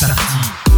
Feels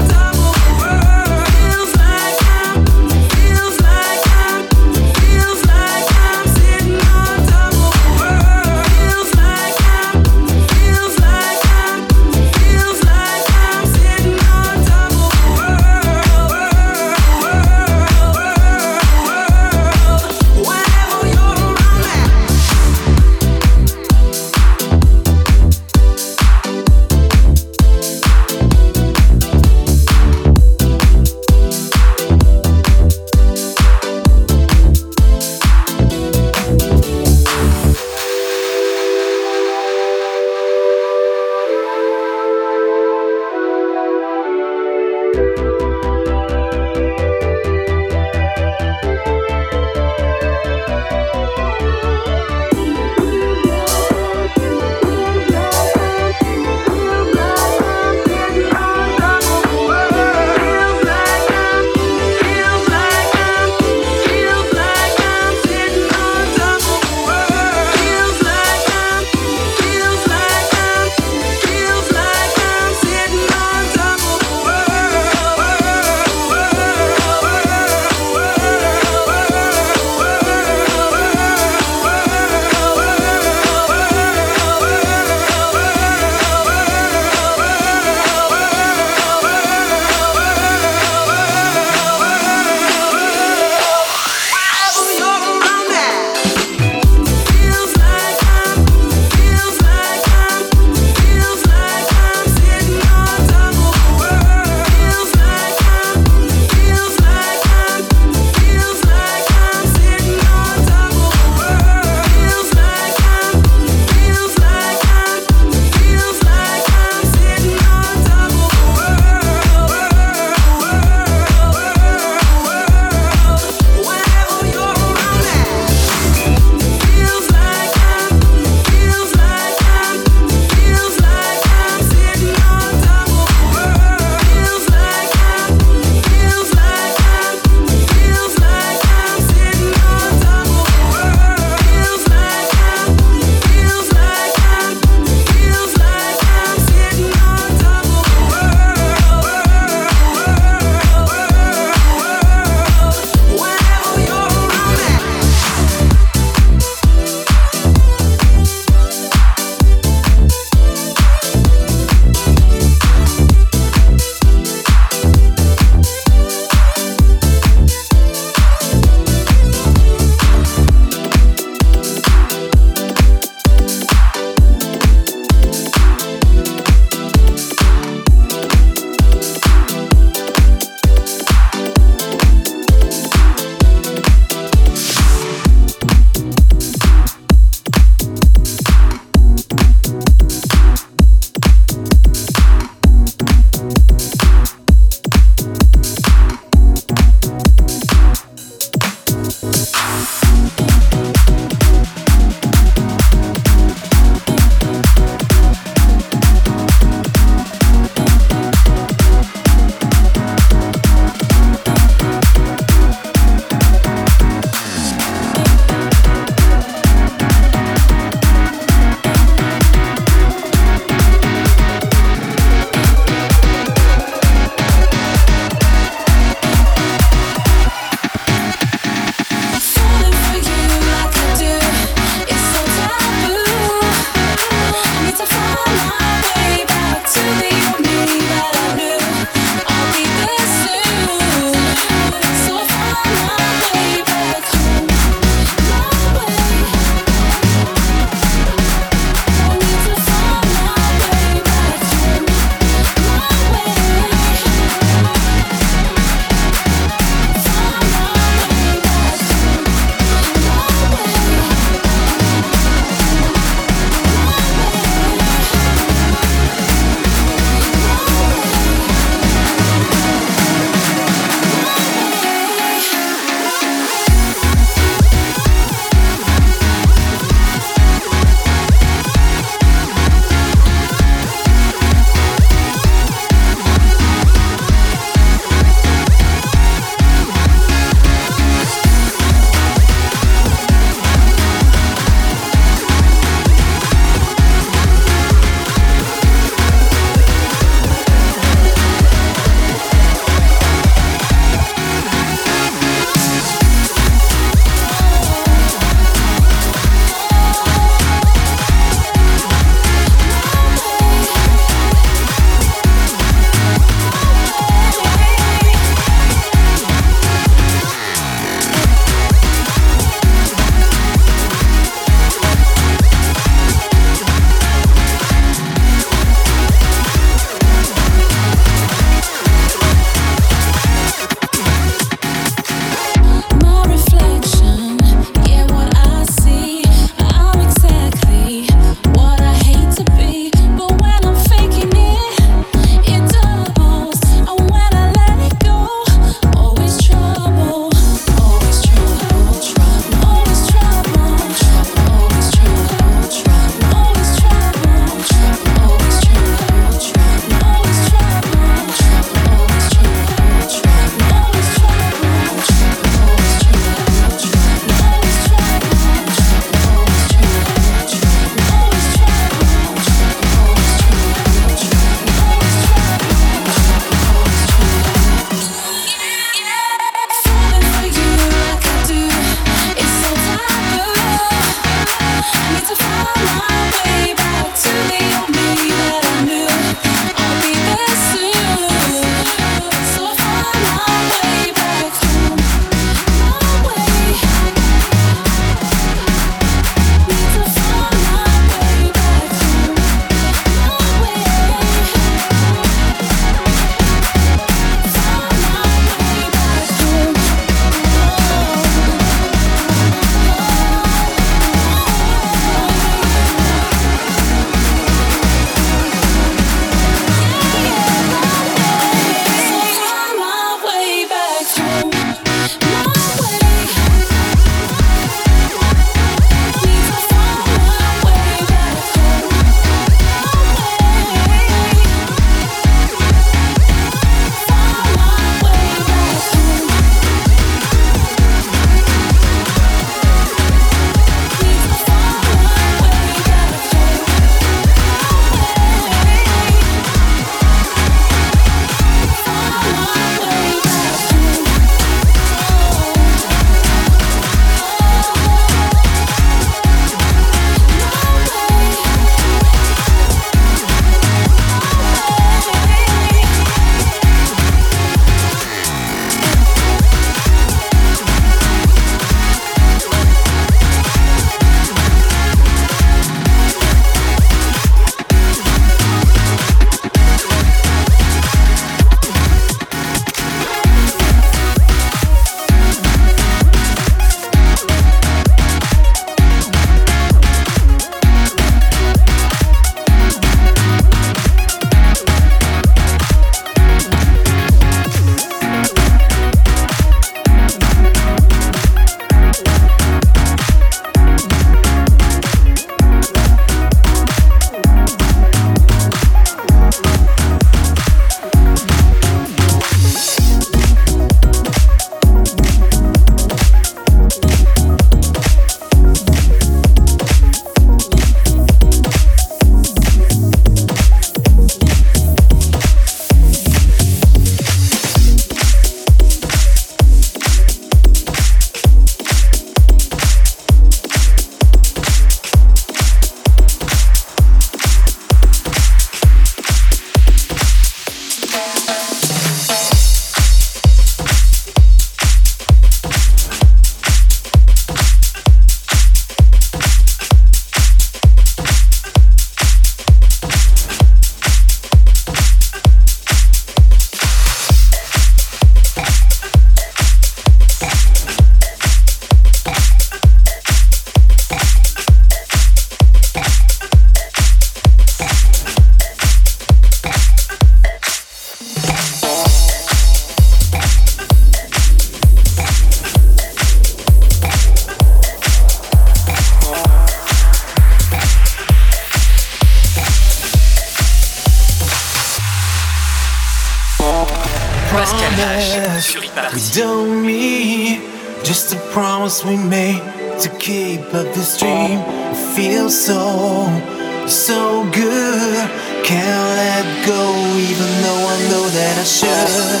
so, so good. Can't let go, even though I know that I should.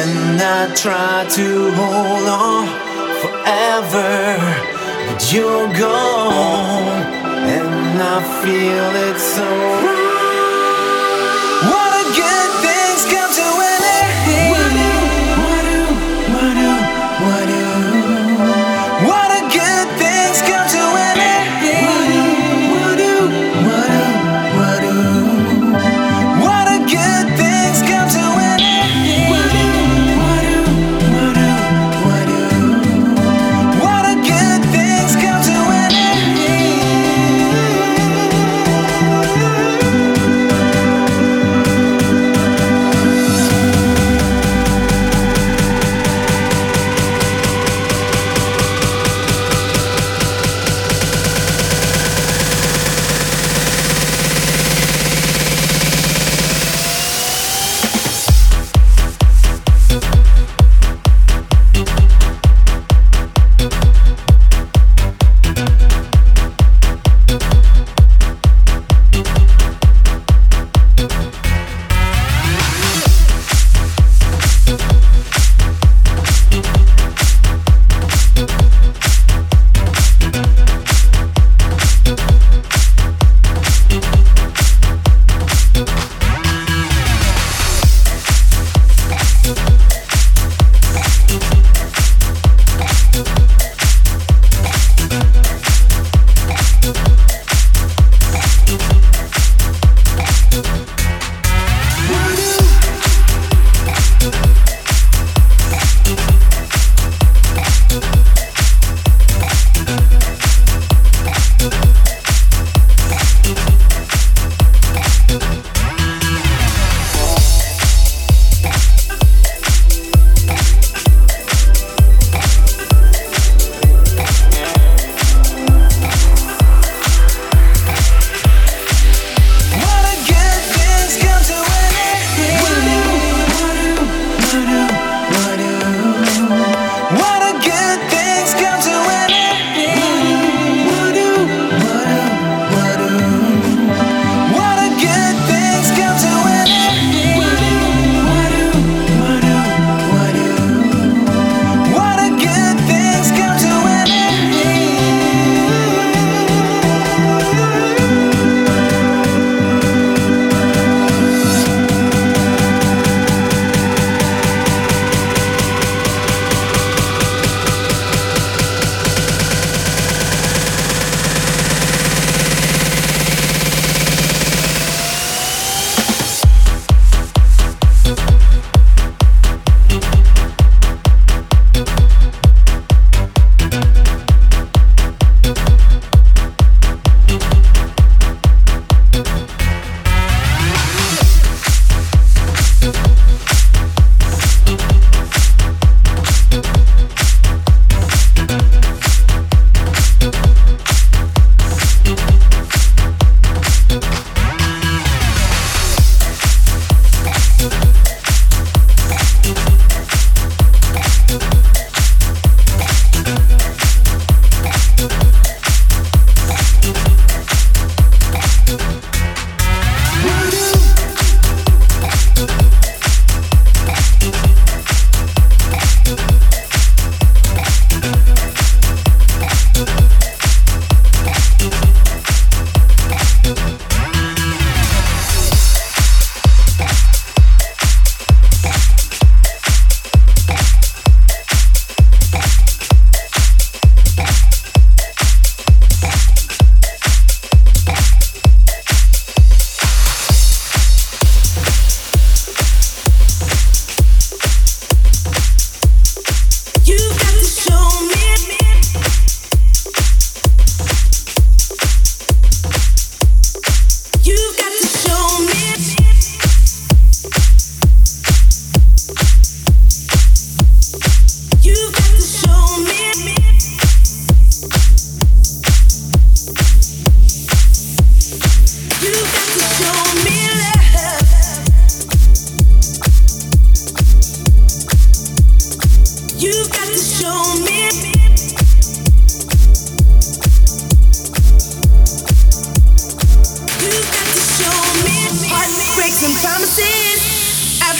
And I try to hold on forever, but you're gone, and I feel it so.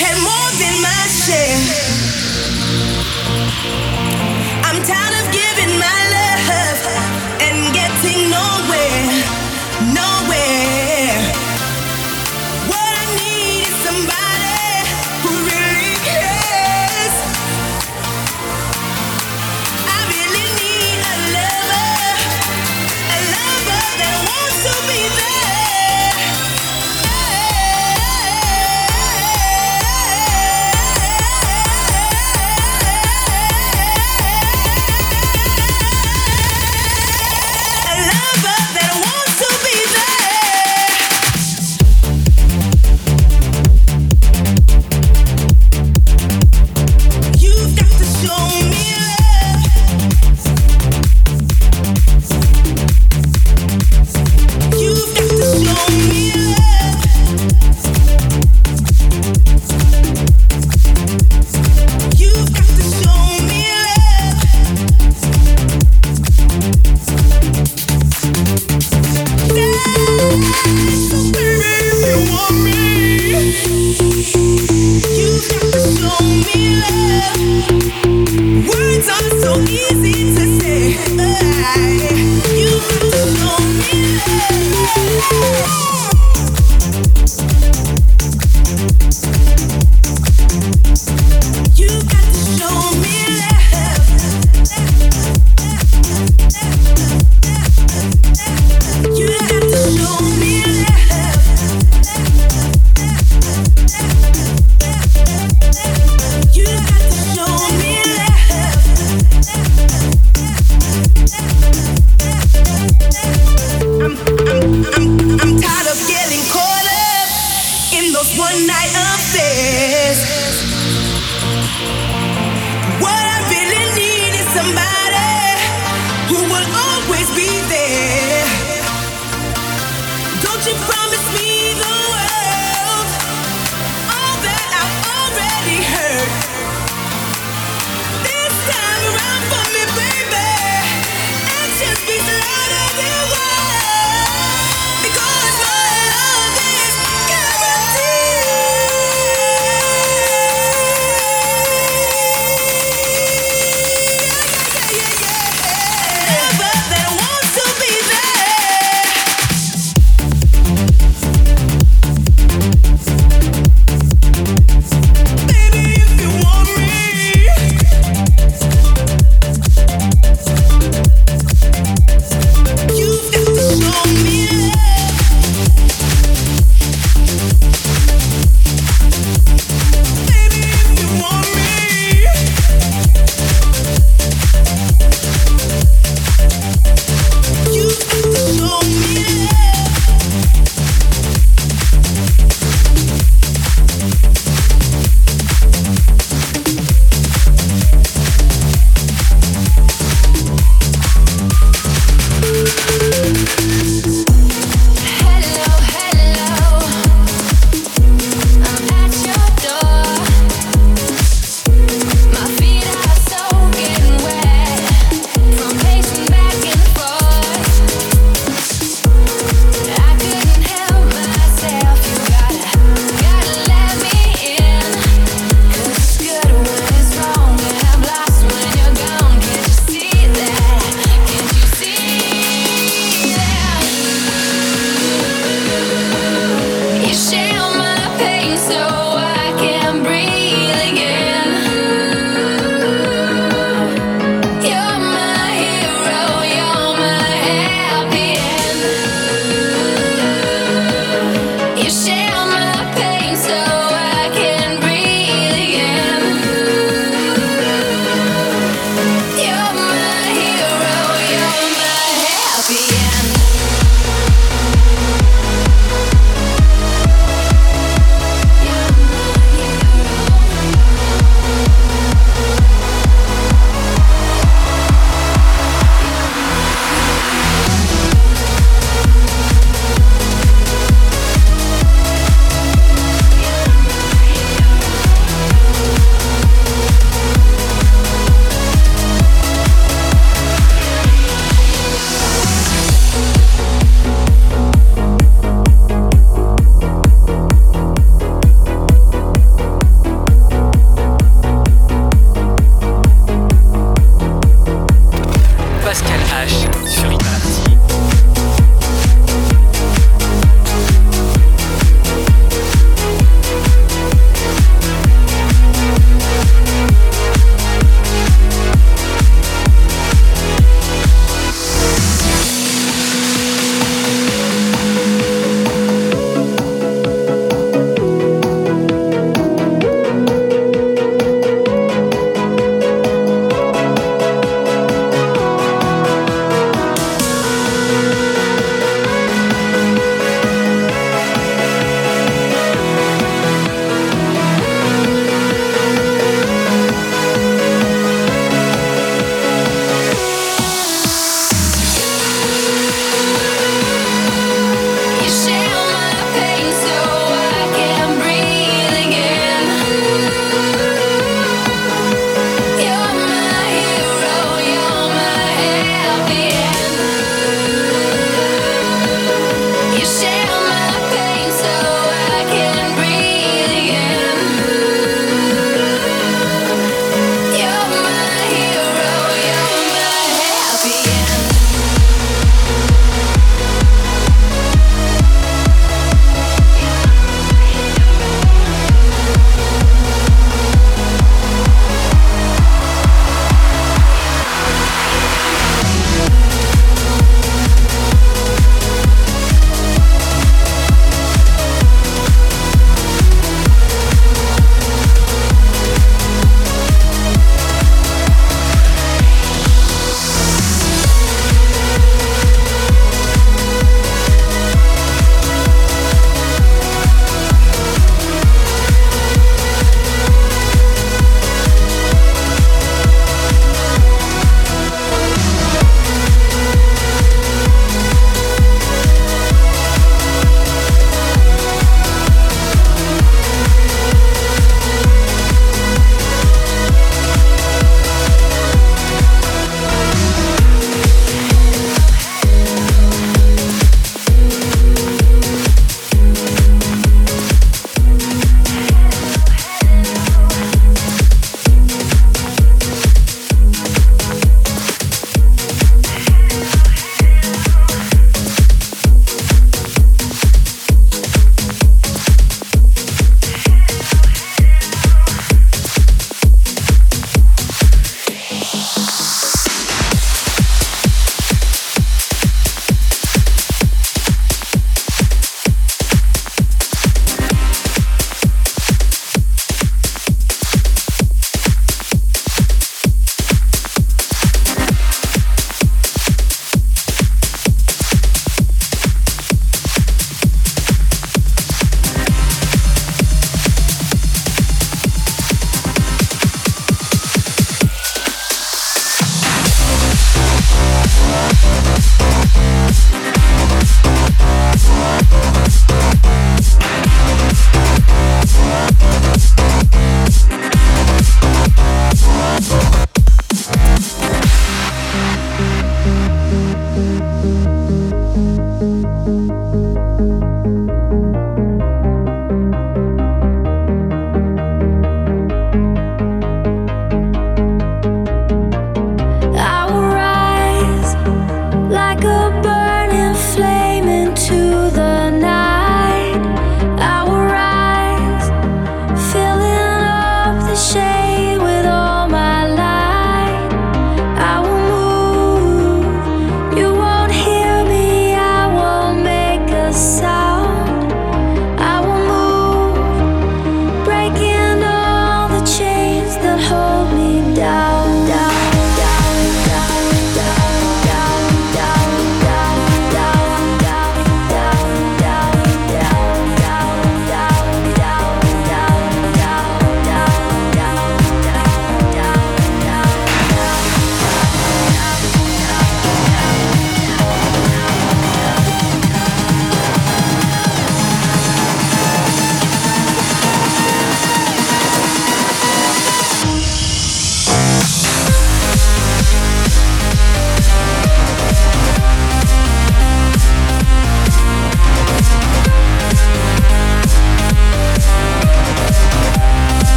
Yeah.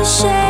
the shade